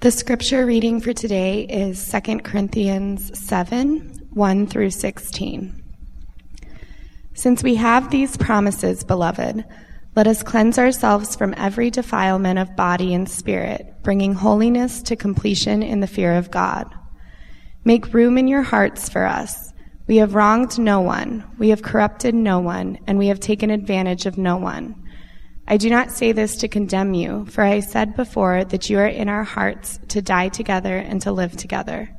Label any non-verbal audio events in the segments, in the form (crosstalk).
The scripture reading for today is 2 Corinthians 7 1 through 16. Since we have these promises, beloved, let us cleanse ourselves from every defilement of body and spirit, bringing holiness to completion in the fear of God. Make room in your hearts for us. We have wronged no one, we have corrupted no one, and we have taken advantage of no one. I do not say this to condemn you, for I said before that you are in our hearts to die together and to live together.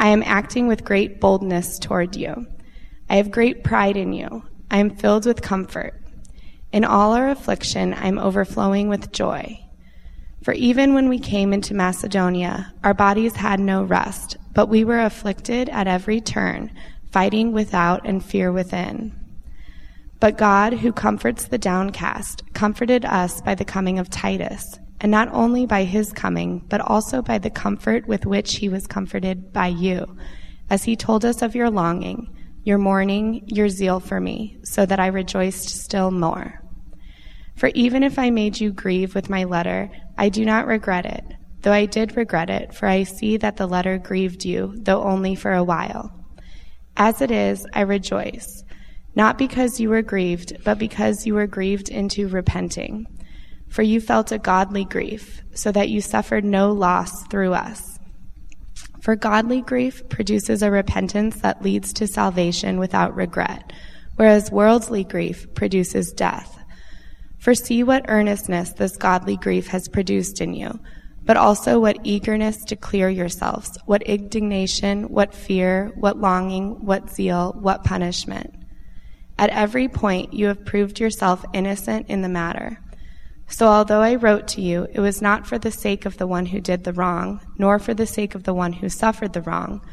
I am acting with great boldness toward you. I have great pride in you. I am filled with comfort. In all our affliction, I am overflowing with joy. For even when we came into Macedonia, our bodies had no rest, but we were afflicted at every turn, fighting without and fear within. But God, who comforts the downcast, comforted us by the coming of Titus, and not only by his coming, but also by the comfort with which he was comforted by you, as he told us of your longing, your mourning, your zeal for me, so that I rejoiced still more. For even if I made you grieve with my letter, I do not regret it, though I did regret it, for I see that the letter grieved you, though only for a while. As it is, I rejoice not because you were grieved, but because you were grieved into repenting. For you felt a godly grief, so that you suffered no loss through us. For godly grief produces a repentance that leads to salvation without regret, whereas worldly grief produces death. For see what earnestness this godly grief has produced in you, but also what eagerness to clear yourselves, what indignation, what fear, what longing, what zeal, what punishment. At every point, you have proved yourself innocent in the matter. So, although I wrote to you, it was not for the sake of the one who did the wrong, nor for the sake of the one who suffered the wrong,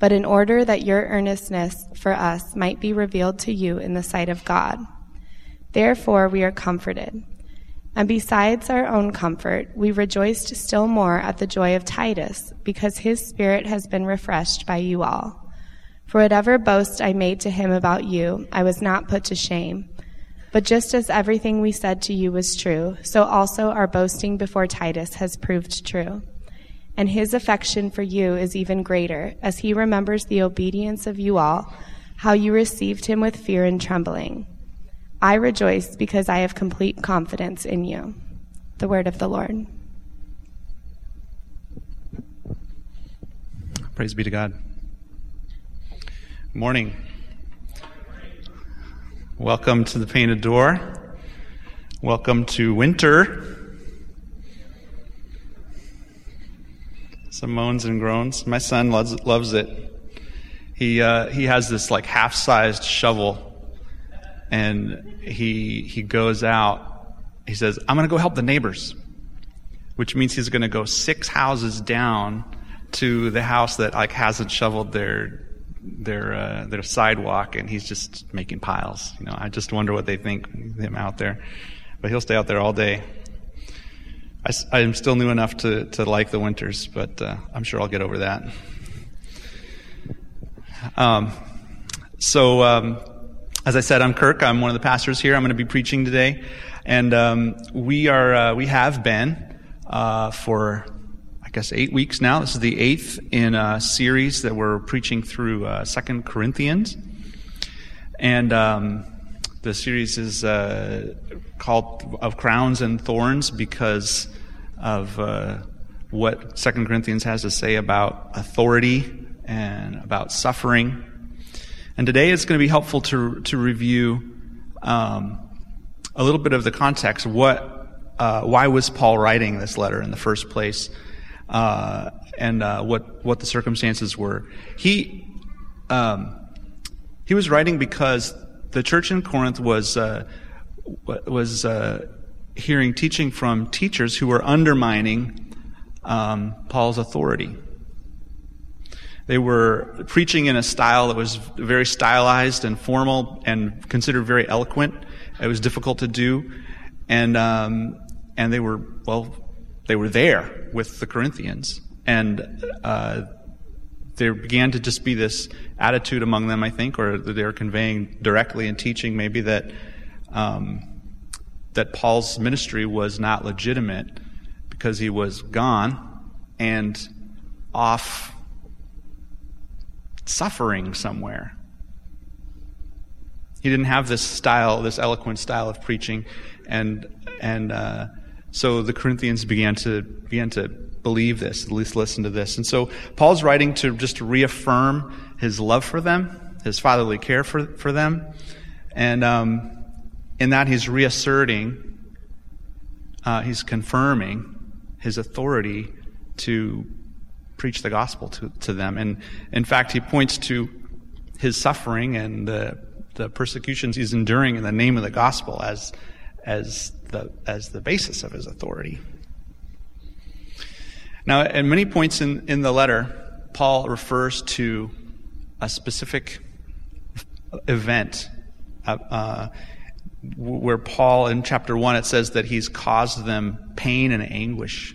but in order that your earnestness for us might be revealed to you in the sight of God. Therefore, we are comforted. And besides our own comfort, we rejoiced still more at the joy of Titus, because his spirit has been refreshed by you all. For whatever boast I made to him about you, I was not put to shame. But just as everything we said to you was true, so also our boasting before Titus has proved true. And his affection for you is even greater, as he remembers the obedience of you all, how you received him with fear and trembling. I rejoice because I have complete confidence in you. The word of the Lord. Praise be to God. Morning. Welcome to the Painted Door. Welcome to winter. Some moans and groans. My son loves, loves it. He uh, he has this like half-sized shovel, and he he goes out. He says, "I'm going to go help the neighbors," which means he's going to go six houses down to the house that like hasn't shoveled their their uh, their sidewalk, and he's just making piles. You know, I just wonder what they think him out there. But he'll stay out there all day. I, am still new enough to, to like the winters, but uh, I'm sure I'll get over that. Um, so, um, as I said, I'm Kirk. I'm one of the pastors here. I'm going to be preaching today, and um, we are uh, we have been uh, for guess, eight weeks now. This is the eighth in a series that we're preaching through uh, Second Corinthians. And um, the series is uh, called Of Crowns and Thorns because of uh, what Second Corinthians has to say about authority and about suffering. And today it's going to be helpful to, to review um, a little bit of the context. What, uh, why was Paul writing this letter in the first place? Uh, and uh, what what the circumstances were. He um, he was writing because the church in Corinth was uh, was uh, hearing teaching from teachers who were undermining um, Paul's authority. They were preaching in a style that was very stylized and formal and considered very eloquent. It was difficult to do, and um, and they were well they were there with the Corinthians. And uh, there began to just be this attitude among them, I think, or they were conveying directly and teaching maybe that um, that Paul's ministry was not legitimate because he was gone and off suffering somewhere. He didn't have this style, this eloquent style of preaching, and and uh, so the Corinthians began to began to believe this, at least listen to this. And so Paul's writing to just reaffirm his love for them, his fatherly care for for them, and um, in that he's reasserting, uh, he's confirming his authority to preach the gospel to, to them. And in fact, he points to his suffering and the, the persecutions he's enduring in the name of the gospel as, as, the, as the basis of his authority. Now, at many points in, in the letter, Paul refers to a specific event. Uh, uh, where Paul, in chapter 1, it says that he's caused them pain and anguish.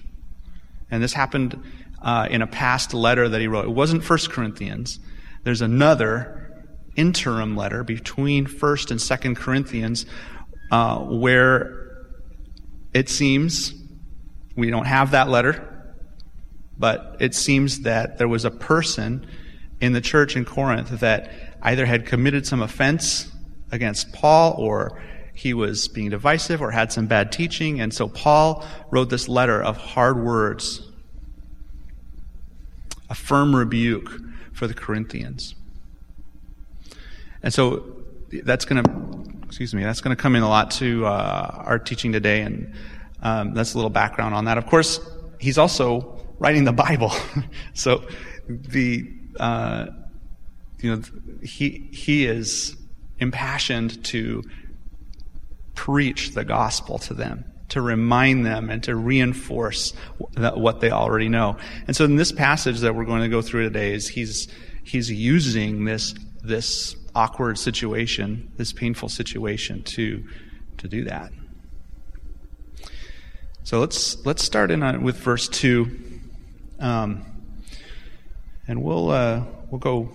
And this happened uh, in a past letter that he wrote. It wasn't 1 Corinthians. There's another interim letter between 1st and 2nd Corinthians uh, where it seems we don't have that letter, but it seems that there was a person in the church in Corinth that either had committed some offense against Paul or he was being divisive or had some bad teaching. And so Paul wrote this letter of hard words a firm rebuke for the Corinthians. And so that's going to, excuse me, that's going to come in a lot to uh, our teaching today, and um, that's a little background on that. Of course, he's also writing the Bible, (laughs) so the uh, you know he he is impassioned to preach the gospel to them to remind them and to reinforce what they already know. And so in this passage that we're going to go through today is he's he's using this this awkward situation, this painful situation to to do that. So let's let's start in on, with verse two, um, and we'll uh, we'll go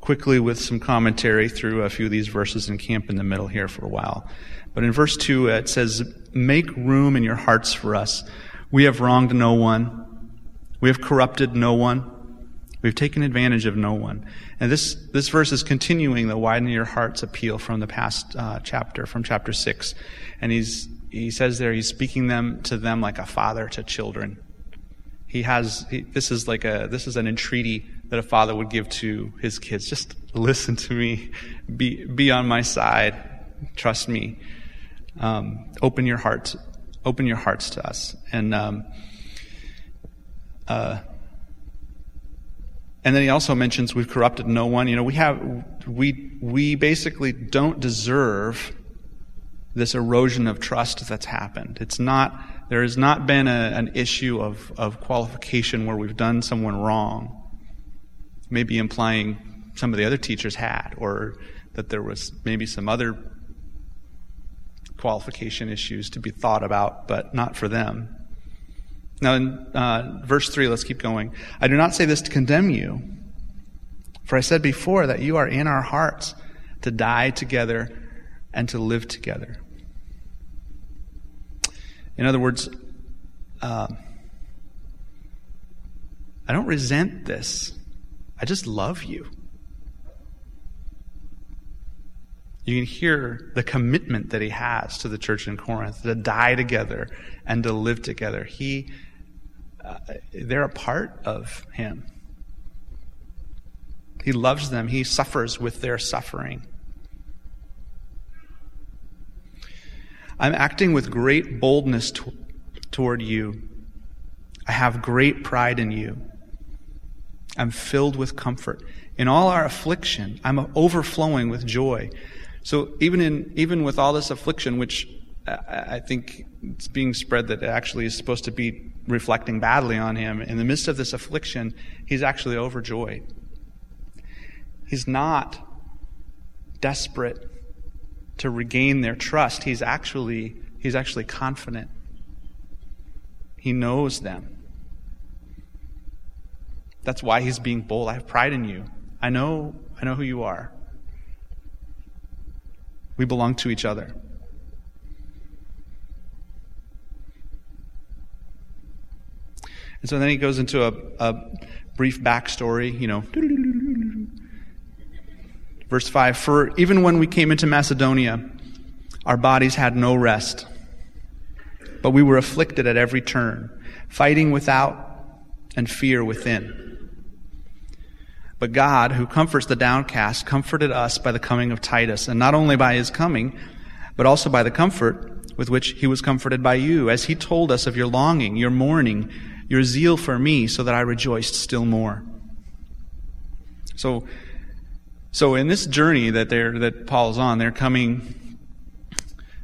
quickly with some commentary through a few of these verses and camp in the middle here for a while. But in verse 2, it says, Make room in your hearts for us. We have wronged no one. We have corrupted no one. We've taken advantage of no one. And this, this verse is continuing the widen your hearts appeal from the past uh, chapter, from chapter 6. And he's, he says there, he's speaking them to them like a father to children. He has, he, this is like a, this is an entreaty that a father would give to his kids. Just listen to me. Be, be on my side. Trust me um, open your hearts, open your hearts to us, and um, uh, and then he also mentions we've corrupted no one. You know, we have we we basically don't deserve this erosion of trust that's happened. It's not there has not been a, an issue of, of qualification where we've done someone wrong. Maybe implying some of the other teachers had, or that there was maybe some other qualification issues to be thought about, but not for them. Now, in uh, verse 3, let's keep going. I do not say this to condemn you, for I said before that you are in our hearts to die together and to live together. In other words, uh, I don't resent this. I just love you. You can hear the commitment that he has to the church in Corinth to die together and to live together. He, Uh, they're a part of him. He loves them. He suffers with their suffering. I'm acting with great boldness to- toward you. I have great pride in you. I'm filled with comfort. In all our affliction, I'm overflowing with joy. So even in even with all this affliction, which uh, I think it's being spread that it actually is supposed to be reflecting badly on him, in the midst of this affliction, he's actually overjoyed. He's not desperate to regain their trust. He's actually he's actually confident. He knows them. That's why he's being bold. I have pride in you. I know I know who you are. We belong to each other. And so then he goes into a, a brief backstory, you know. Verse 5 For even when we came into Macedonia, our bodies had no rest, but we were afflicted at every turn, fighting without and fear within. But God, who comforts the downcast, comforted us by the coming of Titus, and not only by his coming, but also by the comfort with which he was comforted by you, as he told us of your longing, your mourning, your zeal for me, so that I rejoiced still more. So, so in this journey that they're, that Paul's on, they're coming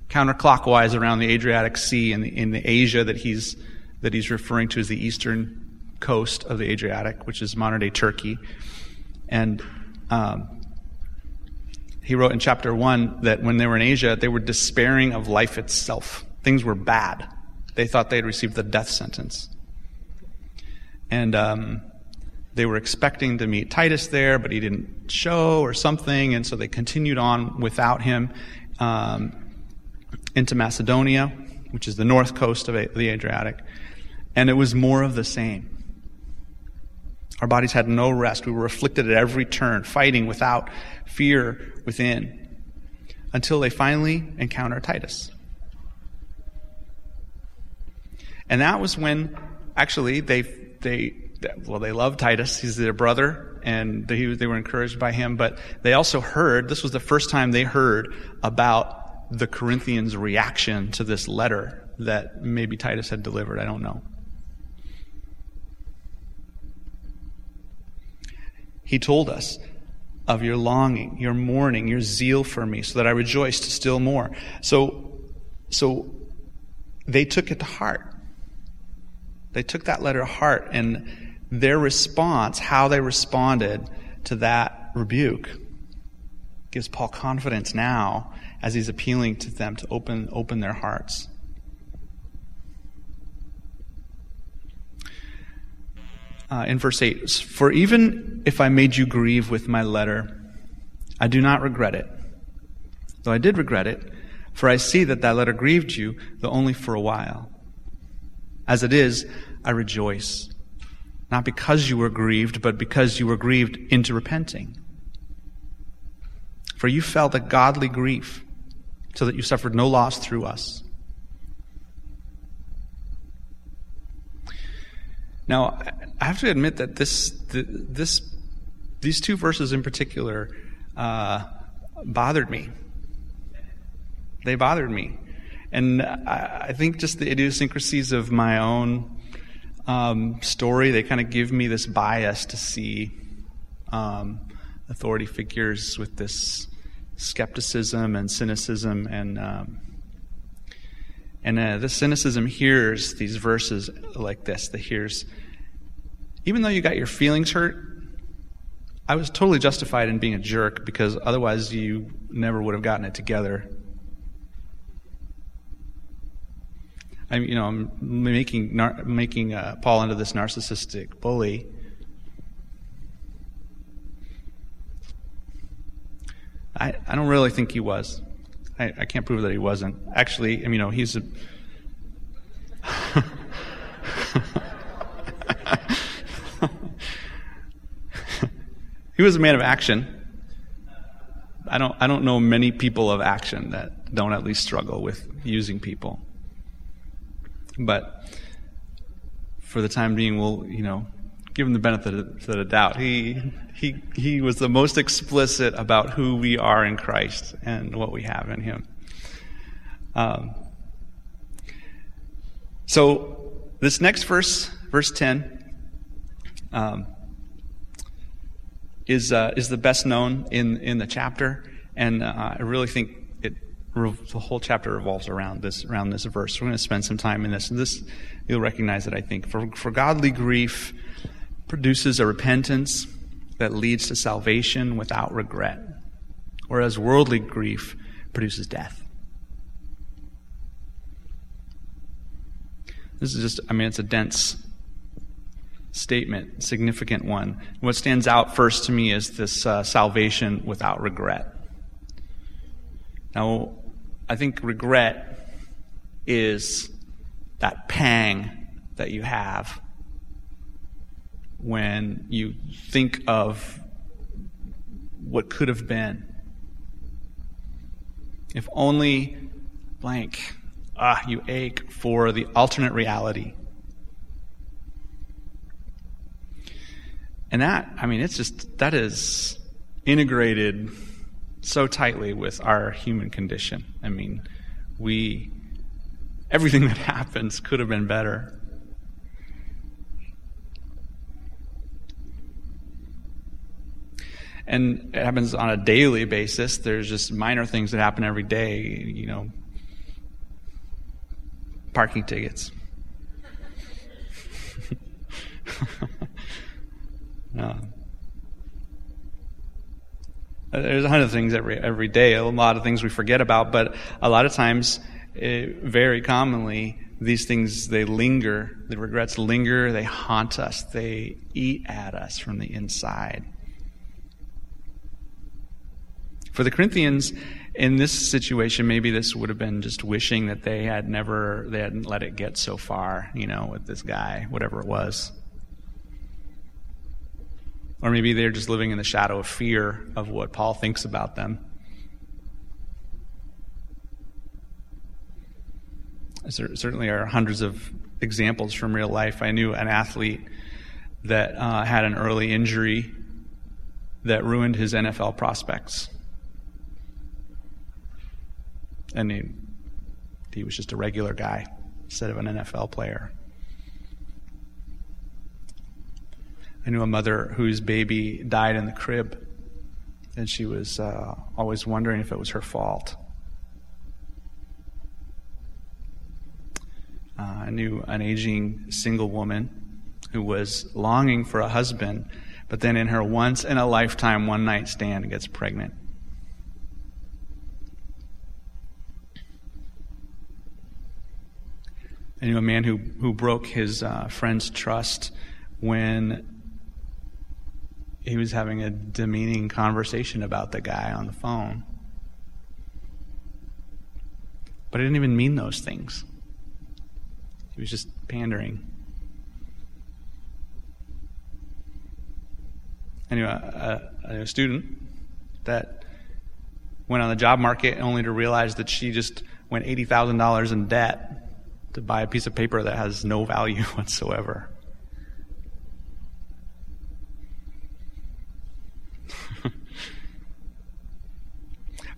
counterclockwise around the Adriatic Sea in in the Asia that he's, that he's referring to as the eastern coast of the Adriatic, which is modern day Turkey. And um, he wrote in chapter one that when they were in Asia, they were despairing of life itself. Things were bad. They thought they had received the death sentence. And um, they were expecting to meet Titus there, but he didn't show or something, and so they continued on without him um, into Macedonia, which is the north coast of the Adriatic. And it was more of the same. Our bodies had no rest. We were afflicted at every turn, fighting without fear within, until they finally encountered Titus. And that was when, actually, they, they, well, they loved Titus. He's their brother, and they, they were encouraged by him. But they also heard, this was the first time they heard about the Corinthians' reaction to this letter that maybe Titus had delivered. I don't know. He told us of your longing, your mourning, your zeal for me, so that I rejoiced still more. So, so they took it to heart. They took that letter to heart, and their response, how they responded to that rebuke, gives Paul confidence now as he's appealing to them to open, open their hearts. uh, in verse 8 For even if I made you grieve with my letter, I do not regret it. Though I did regret it, for I see that that letter grieved you, though only for a while. As it is, I rejoice, not because you were grieved, but because you were grieved into repenting. For you felt a godly grief, so that you suffered no loss through us. Now, I have to admit that this, this, these two verses in particular uh, bothered me. They bothered me. And I, I, think just the idiosyncrasies of my own um, story, they kind of give me this bias to see um, authority figures with this skepticism and cynicism and um, and uh, the cynicism hears these verses like this that hears even though you got your feelings hurt, I was totally justified in being a jerk because otherwise you never would have gotten it together. I'm, you know, I'm making nar- making uh, Paul into this narcissistic bully. I, I don't really think he was. I, I can't prove that he wasn't. Actually, I mean, you know, he's a. (laughs) He was a man of action. I don't, I don't know many people of action that don't at least struggle with using people. But for the time being, we'll, you know, give him the benefit of the doubt. He, he, he was the most explicit about who we are in Christ and what we have in him. Um, so, this next verse, verse 10, um, is, uh, is the best known in, in the chapter. And uh, I really think it, the whole chapter revolves around this, around this verse. We're going to spend some time in this. And this, you'll recognize it, I think. For, for godly grief produces a repentance that leads to salvation without regret, whereas worldly grief produces death. This is just, I mean, it's a dense statement, significant one. What stands out first to me is this uh, salvation without regret. Now, I think regret is that pang that you have when you think of what could have been. If only blank, ah, you ache for the alternate reality. And that, I mean, it's just, that is integrated so tightly with our human condition. I mean, we, everything that (laughs) happens could have been better. And it happens on a daily basis. There's just minor things that happen every day, you know, parking tickets. (laughs) no. There's a hundred things every every day. A lot of things we forget about, but a lot of times, it, eh, very commonly, these things they linger. The regrets linger. They haunt us. They eat at us from the inside. For the Corinthians, in this situation, maybe this would have been just wishing that they had never, they hadn't let it get so far, you know, with this guy, whatever it was. Or maybe they're just living in the shadow of fear of what Paul thinks about them. There certainly are hundreds of examples from real life. I knew an athlete that uh, had an early injury that ruined his NFL prospects and he, he was just a regular guy instead of an NFL player. I knew a mother whose baby died in the crib, and she was uh, always wondering if it was her fault. Uh, I knew an aging single woman who was longing for a husband, but then in her once in a lifetime one night stand gets pregnant. I knew a man who, who broke his uh, friend's trust when he was having a demeaning conversation about the guy on the phone. But I didn't even mean those things. He was just pandering. Anyway, a, a, student that went on the job market only to realize that she just went $80,000 in debt to buy a piece of paper that has no value (laughs) whatsoever.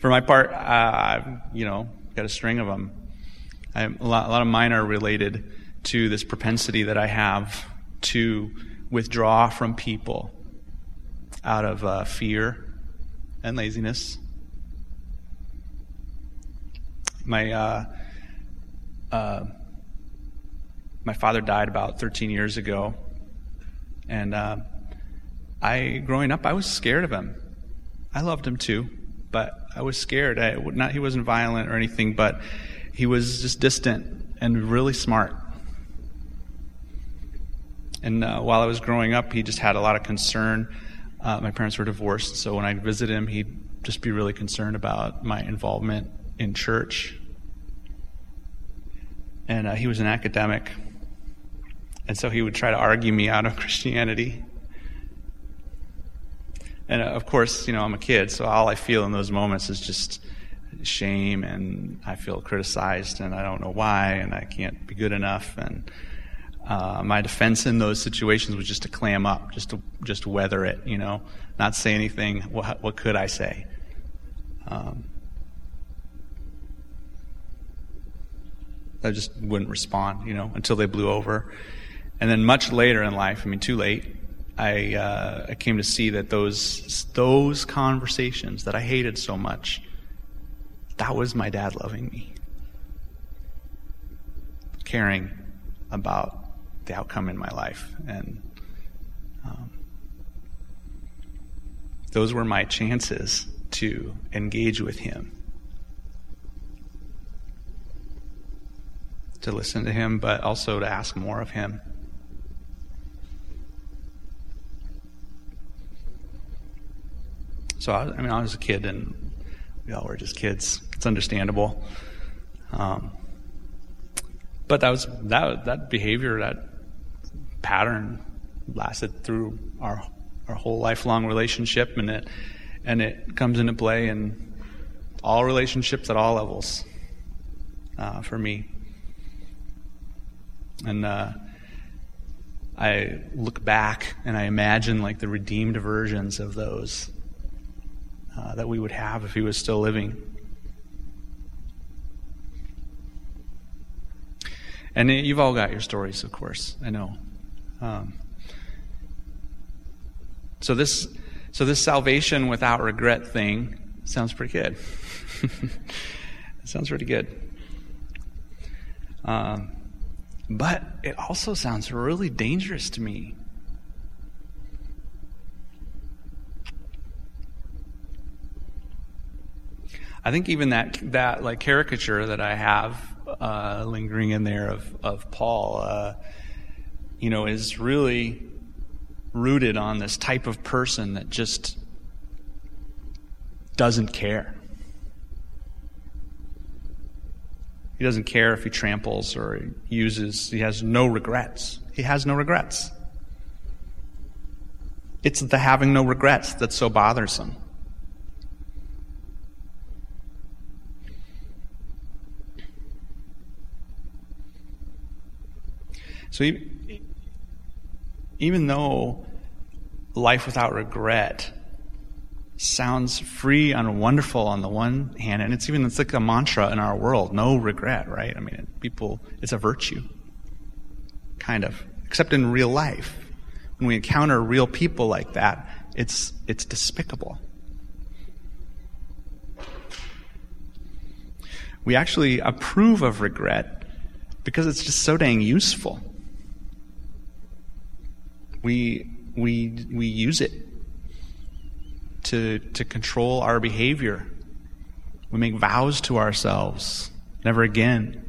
For my part, uh, I've, you know, got a string of them. I, a, lot, a lot of mine are related to this propensity that I have to withdraw from people out of uh, fear and laziness. My uh, uh, my father died about 13 years ago, and uh, I, growing up, I was scared of him. I loved him too, but I was scared. I, not he wasn't violent or anything, but he was just distant and really smart. And uh, while I was growing up, he just had a lot of concern. Uh, my parents were divorced, so when I'd visit him, he'd just be really concerned about my involvement in church. And uh, he was an academic, and so he would try to argue me out of (laughs) Christianity. And uh, of course, you know, I'm a kid, so all I feel in those moments is just shame and I feel criticized and I don't know why and I can't be good enough. And uh, my defense in those situations was just to clam up, just to just weather it, you know, not say anything. What, what could I say? Um, I just wouldn't respond, you know, until they blew over. And then much later in life, I mean, too late, I, uh, I came to see that those, those conversations that I hated so much, that was my dad loving me, caring about the outcome in my life. And um, those were my chances to engage with him. To listen to him, but also to ask more of him. So I, I mean, I was a kid, and we all were just kids. It's understandable. Um, but that was that that behavior, that pattern, lasted through our our whole lifelong relationship, and it and it comes into play in all relationships at all levels uh, for me. And uh, I look back and I imagine like the redeemed versions of those uh, that we would have if he was still living. And you've all got your stories, of course. I know. Um, so this, so this salvation without regret thing sounds pretty good. (laughs) sounds pretty good. Um, but it also sounds really dangerous to me. I think even that that like caricature that I have uh, lingering in there of of Paul, uh, you know, is really rooted on this type of person that just doesn't care. He doesn't care if he tramples or he uses, he has no regrets. He has no regrets. It's the having no regrets that's so bothersome. So even though life without regret sounds free and wonderful on the one hand, and it's even it's like a mantra in our world: no regret, right? I mean, people, it's a virtue, kind of. Except in real life, when we encounter real people like that, it's it's despicable. We actually approve of regret because it's just so dang useful. We we we use it to, to control our behavior. We make vows to ourselves never again.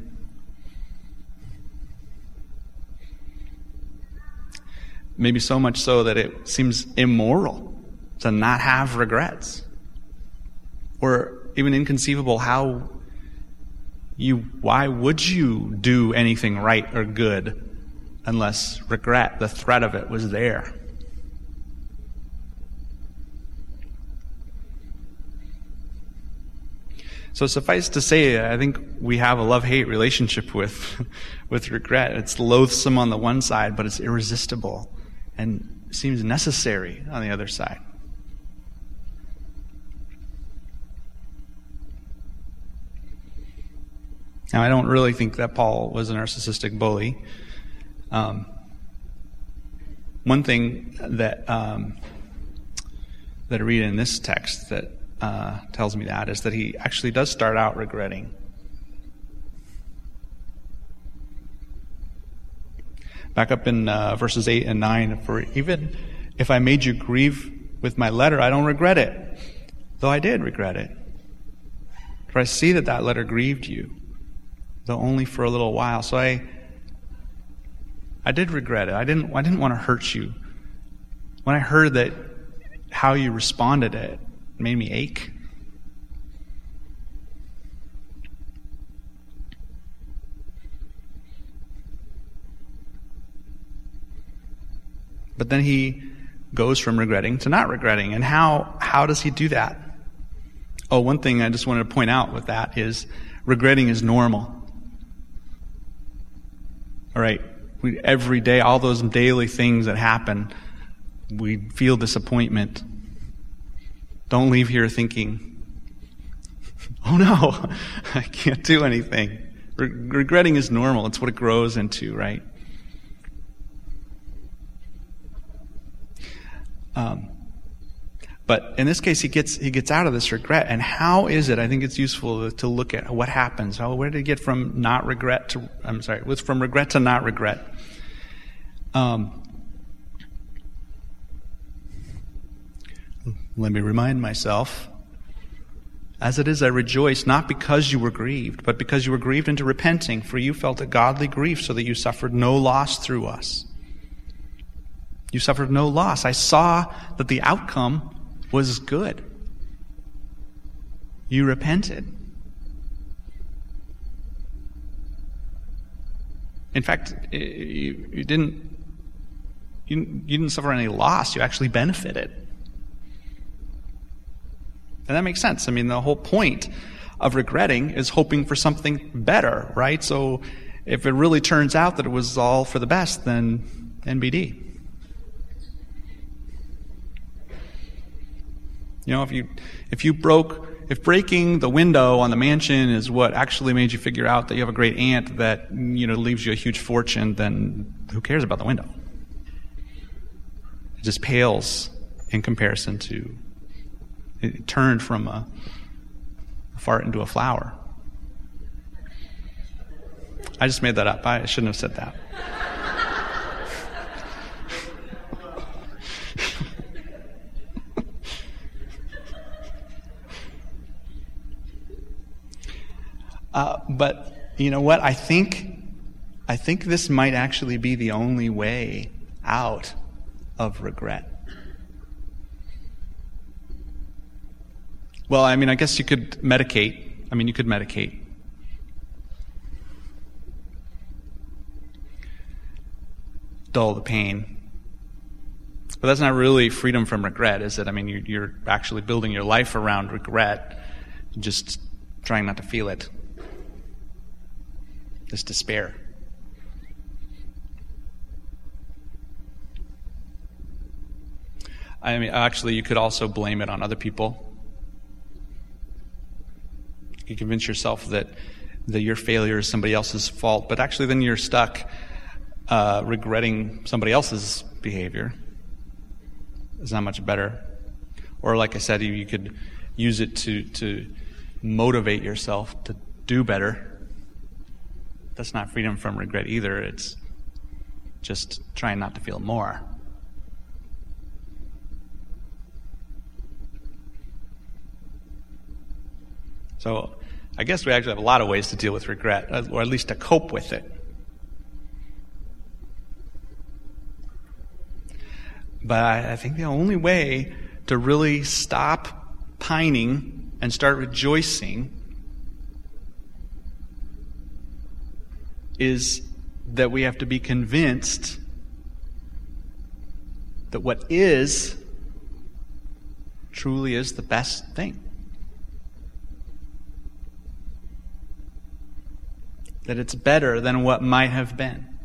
Maybe so much so that it seems immoral to not have regrets. Or even inconceivable how you why would you do anything right or good unless regret, the threat of it was there? So suffice to say, I think we have a love-hate relationship with, (laughs) with regret. It's loathsome on the one side, but it's irresistible and seems necessary on the other side. Now, I don't really think that Paul was a narcissistic bully. Um, one thing that um, that I read in this text that uh, tells me that is that he actually does start out regretting. Back up in uh, verses 8 and 9, for even if I made you grieve with my letter, I don't regret it, though I did regret it. For I see that that letter grieved you, though only for a little while. So I, I did regret it. I didn't, I didn't want to hurt you. When I heard that how you responded it, made me ache. But then he goes from regretting to not regretting. And how, how does he do that? Oh, one thing I just wanted to point out with that is regretting is normal. All right. We, every day, all those daily things that happen, we feel disappointment. Don't leave here thinking, (laughs) oh no, (laughs) I can't do anything. Re- regretting is normal. It's what it grows into, right? Um, but in this case, he gets he gets out of this regret. And how is it? I think it's useful to, look at what happens. How where did he get from not regret to? I'm sorry, was from regret to not regret. Um, Let me remind myself. As it is, I rejoice, not because you were grieved, but because you were grieved into repenting, for you felt a godly grief, so that you suffered no loss through us. You suffered no loss. I saw that the outcome was good. You repented. In fact, you didn't You, you didn't suffer any loss, you actually benefited. And that makes sense. I mean, the whole point of regretting is hoping for something better, right? So if it really turns out that it was all for the best, then NBD. You know, if you if you broke if breaking the window on the mansion is what actually made you figure out that you have a great aunt that you know leaves you a huge fortune, then who cares about the window? Just pales in comparison to it turned from a, a fart into a flower. I just made that up. I shouldn't have said that. (laughs) Uh, but you know what? I think, I think this might actually be the only way out of regret. Well, I mean, I guess you could medicate. I mean, you could medicate. Dull the pain. But that's not really freedom from regret, is it? I mean, you're, actually building your life around regret, just trying not to feel it this despair. I mean, actually, you could also blame it on other people. You convince yourself that, that your failure is somebody else's fault, but actually, then you're stuck uh, regretting somebody else's behavior. It's not much better. Or, like I said, you, you could use it to, to motivate yourself to do better that's not freedom from regret either. It's just trying not to feel more. So I guess we actually have a lot of ways to deal with regret, uh, or at least to cope with it. But I think the only way to really stop pining and start rejoicing is that we have to be convinced that what is truly is the best thing. That it's better than what might have been.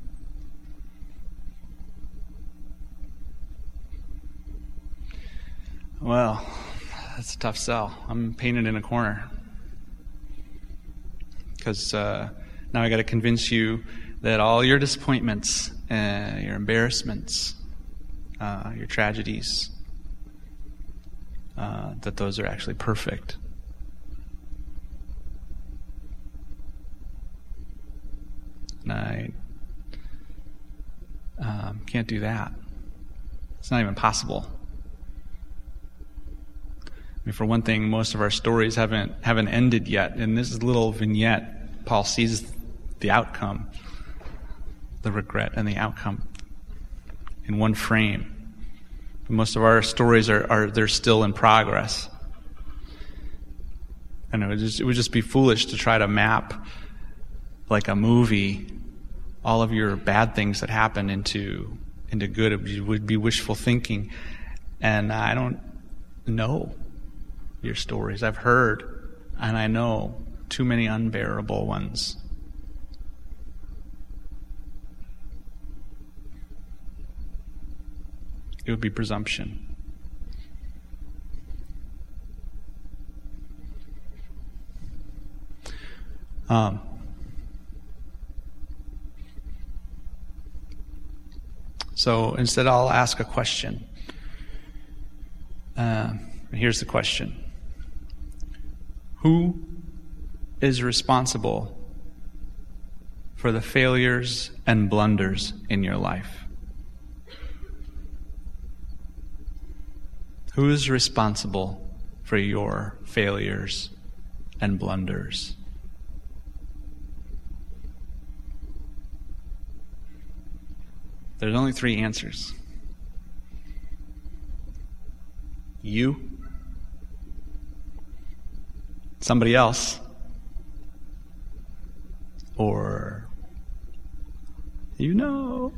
Well, that's a tough sell. I'm painted in a corner. Because uh, now I got to convince you that all your disappointments, uh, your embarrassments, uh, your tragedies, uh, that those are actually perfect. I um, can't do that. It's not even possible. I mean, for one thing, most of our stories haven't haven't ended yet, and this little vignette, Paul sees the outcome, the regret and the outcome in one frame. But Most of our stories are, are they're still in progress. And it would, just, it would just be foolish to try to map, like a movie, all of your bad things that happen into, into good. It would be wishful thinking. And I don't know your stories. I've heard, and I know too many unbearable ones. It would be presumption. Um, so instead, I'll ask a question. Uh, here's the question Who is responsible for the failures and blunders in your life? Who is responsible for your failures and blunders? There's only three answers you, somebody else, or you know.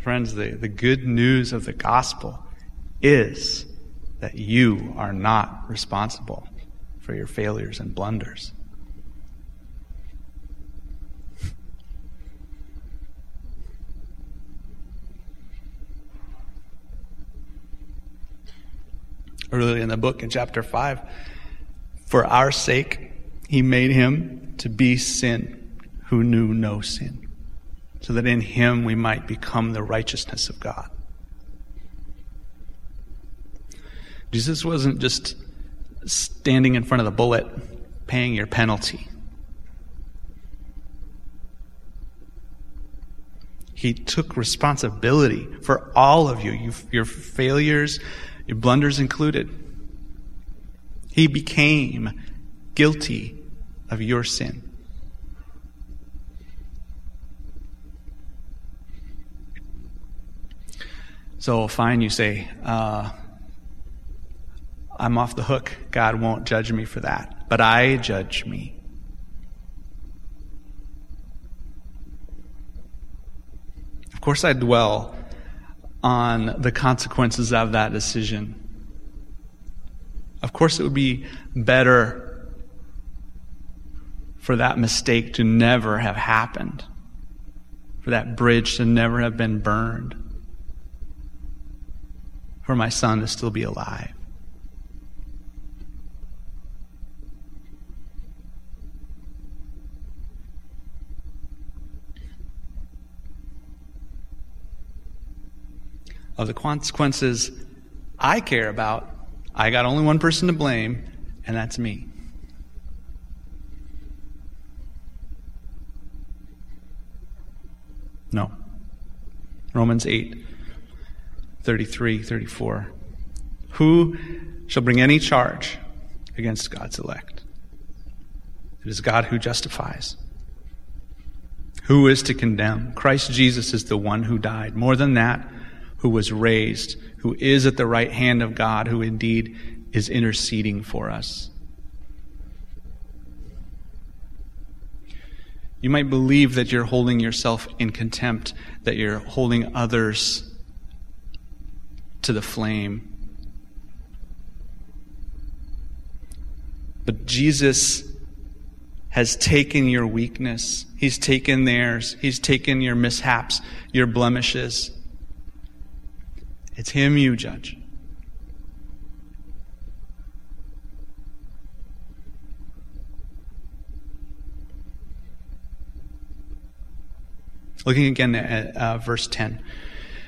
Friends, the, the good news of the gospel is that you are not responsible for your failures and blunders. Early in the book, in chapter 5, for our sake, he made him to be sin who knew no sin, so that in him we might become the righteousness of God. Jesus wasn't just standing in front of the bullet paying your penalty. He took responsibility for all of you your failures, your blunders included. He became guilty of your sin. So, fine, you say, uh, I'm off the hook. God won't judge me for that. But I judge me. Of course, I dwell on the consequences of that decision. Of course, it would be better for that mistake to never have happened, for that bridge to never have been burned, for my son to still be alive. Of the consequences I care about, I got only one person to blame, and that's me. No. Romans 8, 33, 34. Who shall bring any charge against God's elect? It is God who justifies. Who is to condemn? Christ Jesus is the one who died. More than that, who was raised, who is at the right hand of God, who indeed is interceding for us. You might believe that you're holding yourself in contempt, that you're holding others to the flame. But Jesus has taken your weakness, He's taken theirs, He's taken your mishaps, your blemishes. It's Him you judge. Looking again at uh, verse 10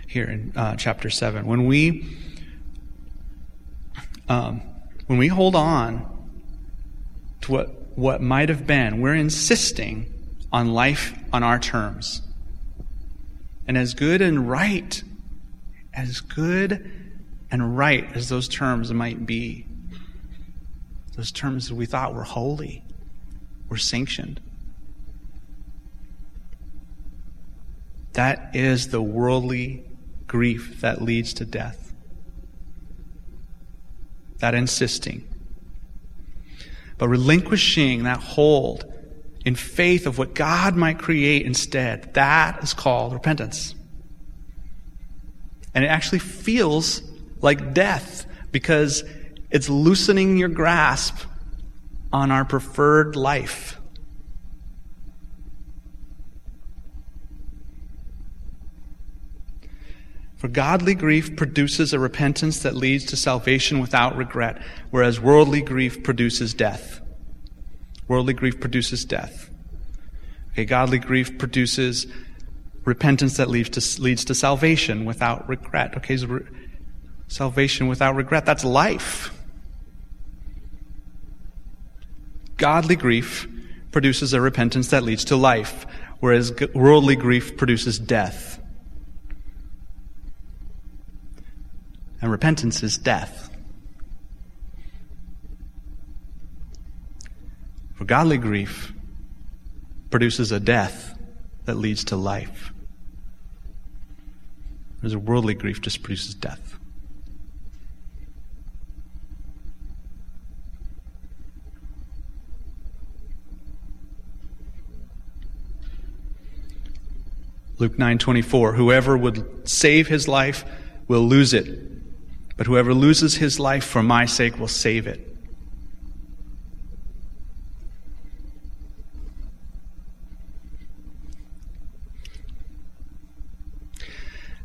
here in uh, chapter 7. When we, um, when we hold on to what, what might have been, we're insisting on life on our terms. And as good and right as good and right as those terms might be, those terms that we thought were holy, were sanctioned. That is the worldly grief that leads to death. That insisting. But relinquishing that hold in faith of what God might create instead, that is called repentance. And it actually feels like death because it's loosening your grasp on our preferred life. For godly grief produces a repentance that leads to salvation without regret, whereas worldly grief produces death. Worldly grief produces death. Okay, godly grief produces repentance that leads to, leads to salvation without regret. Okay, so re- salvation without regret, that's life. Godly grief produces a repentance that leads to life, whereas worldly grief produces death. And repentance is death. For godly grief produces a death that leads to life. Whereas a worldly grief just produces death. Luke 9:24 Whoever would save his life will lose it, but whoever loses his life for my sake will save it.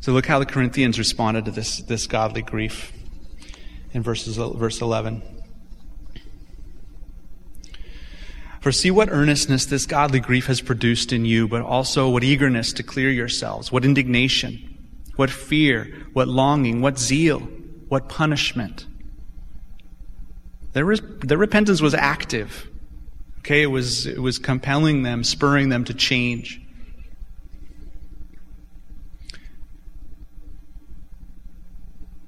So look how the Corinthians responded to this, this godly grief in verses, verse 11. For see what earnestness this godly grief has produced in you, but also what eagerness to clear yourselves, what indignation, what fear, what longing, what zeal, what punishment. Their, their repentance was active. Okay, it was, it was compelling them, spurring them to change.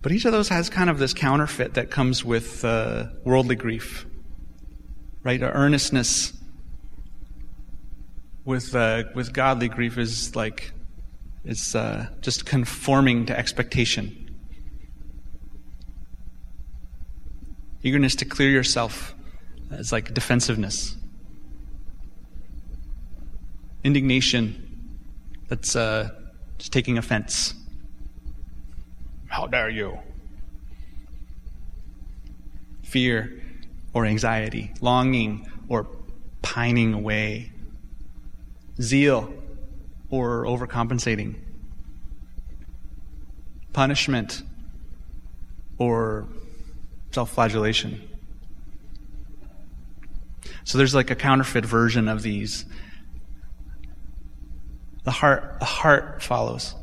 But each of those has kind of this counterfeit that comes with uh, worldly grief, right? A earnestness with uh, with godly grief is like it's uh, just conforming to expectation. Eagerness to clear yourself is like defensiveness. Indignation, that's uh, just taking offense. How dare you? Fear or anxiety, longing or pining away, zeal or overcompensating, punishment or self flagellation. So there's like a counterfeit version of these. The heart, the heart follows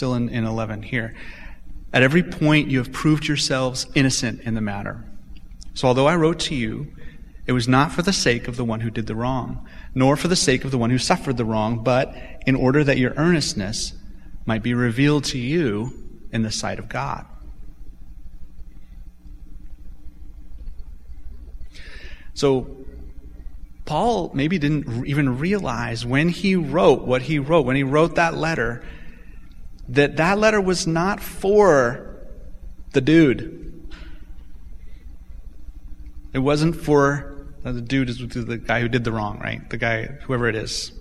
still in, in 11 here. At every point, you have proved yourselves innocent in the matter. So, although I wrote to you, it was not for the sake of the one who did the wrong, nor for the sake of the one who suffered the wrong, but in order that your earnestness might be revealed to you in the sight of God. So, Paul maybe didn't even realize when he wrote what he wrote, when he wrote that letter, that that letter was not for the dude. It wasn't for the dude is the guy who did the wrong, right? The guy, whoever it is.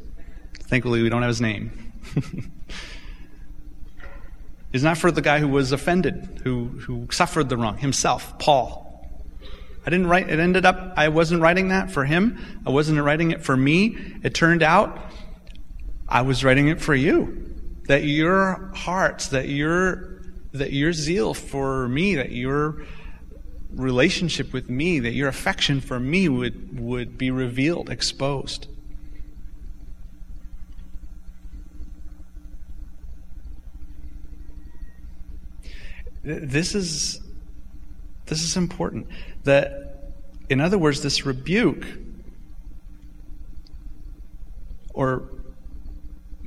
Thankfully, we don't have his name. (laughs) it's not for the guy who was offended, who, who suffered the wrong, himself, Paul. I didn't write, it ended up, I wasn't writing that for him. I wasn't writing it for me. It turned out I was writing it for you that your hearts, that your, that your zeal for me, that your relationship with me, that your affection for me would, would be revealed, exposed. This is, this is important. That, in other words, this rebuke, or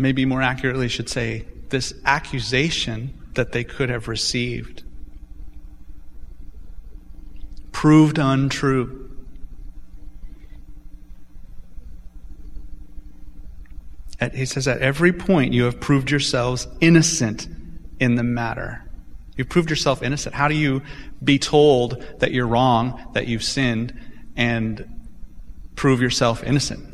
maybe more accurately should say, this accusation that they could have received proved untrue. At, he says, At every point you have proved yourselves innocent in the matter. You've proved yourself innocent. How do you be told that you're wrong, that you've sinned, and prove yourself innocent?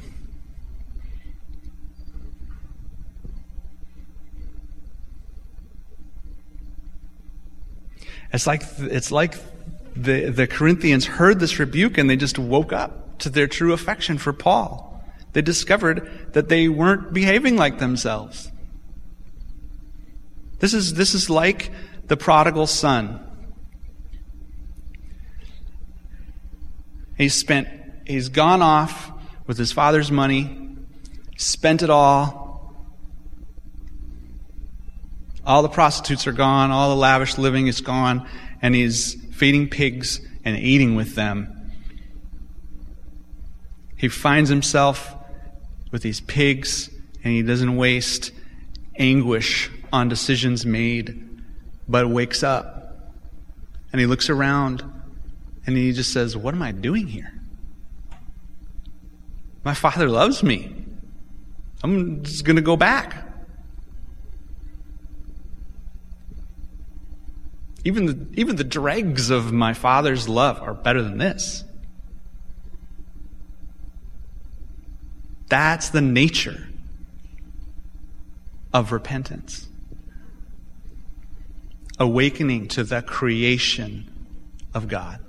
It's like, it's like the, the Corinthians heard this rebuke and they just woke up to their true affection for Paul. They discovered that they weren't behaving like themselves. This is, this is like the prodigal son. He's spent, he's gone off with his father's money, spent it all, all the prostitutes are gone, all the lavish living is gone, and he's feeding pigs and eating with them. He finds himself with these pigs, and he doesn't waste anguish on decisions made, but wakes up and he looks around and he just says, What am I doing here? My father loves me. I'm just going to go back. Even the, even the dregs of my Father's love are better than this. That's the nature of repentance, awakening to the creation of God.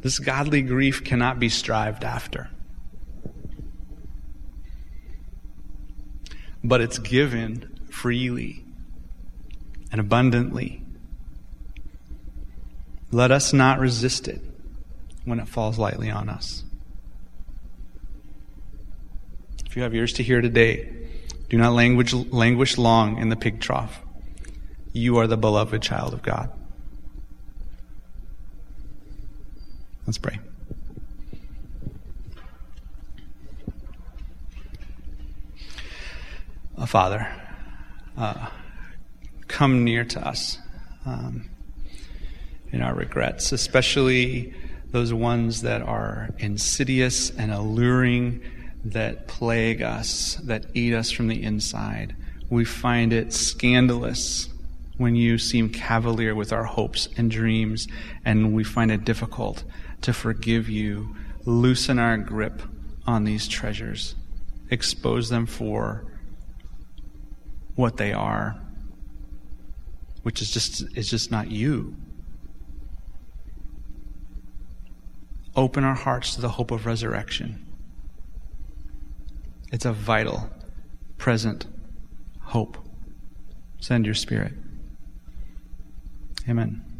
This godly grief cannot be strived after. But it's given freely and abundantly. Let us not resist it when it falls lightly on us. If you have ears to hear today, do not languish, languish long in the pig trough. You are the beloved child of God. Let's pray. Uh, Father, uh, come near to us um, in our regrets, especially those ones that are insidious and alluring, that plague us, that eat us from the inside. We find it scandalous when you seem cavalier with our hopes and dreams, and we find it difficult to forgive you. Loosen our grip on these treasures, expose them for what they are, which is just is just not you. Open our hearts to the hope of resurrection. It's a vital, present hope. Send your spirit. Amen.